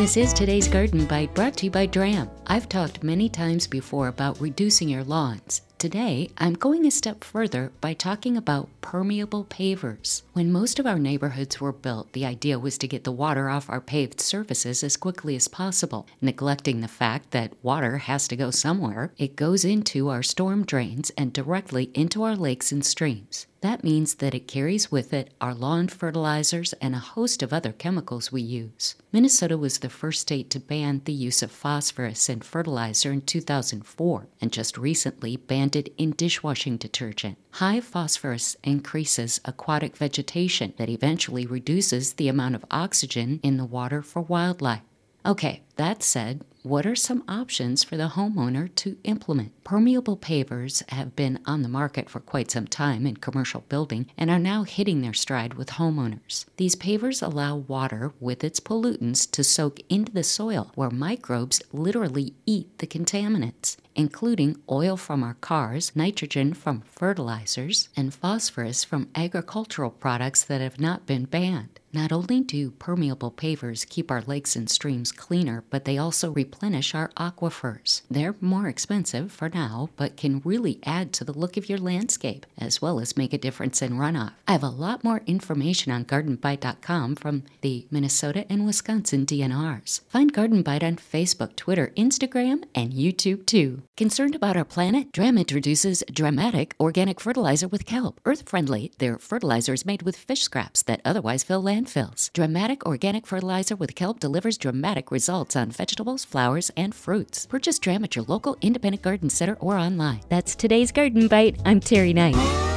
This is today's Garden Bite brought to you by Dramm. I've talked many times before about reducing your lawns. Today, I'm going a step further by talking about permeable pavers. When most of our neighborhoods were built, the idea was to get the water off our paved surfaces as quickly as possible, neglecting the fact that water has to go somewhere. It goes into our storm drains and directly into our lakes and streams. That means that it carries with it our lawn fertilizers and a host of other chemicals we use. Minnesota was the first state to ban the use of phosphorus in fertilizer in 2004 and just recently banned it in dishwashing detergent. High phosphorus increases aquatic vegetation that eventually reduces the amount of oxygen in the water for wildlife. Okay, that said, what are some options for the homeowner to implement? Permeable pavers have been on the market for quite some time in commercial building and are now hitting their stride with homeowners. These pavers allow water with its pollutants to soak into the soil where microbes literally eat the contaminants, including oil from our cars, nitrogen from fertilizers, and phosphorus from agricultural products that have not been banned. Not only do permeable pavers keep our lakes and streams cleaner, but they also replenish our aquifers. They're more expensive for now, but can really add to the look of your landscape, as well as make a difference in runoff. I have a lot more information on gardenbite.com from the Minnesota and Wisconsin DNRs. Find Garden Bite on Facebook, Twitter, Instagram, and YouTube too. Concerned about our planet? Dramm introduces Dramatic Organic Fertilizer with Kelp. Earth friendly, their fertilizer is made with fish scraps that otherwise fill landfills. Dramatic Organic Fertilizer with Kelp delivers dramatic results on vegetables, flowers, and fruits. Purchase Dramm at your local independent garden center or online. That's today's Garden Bite. I'm Terry Knight.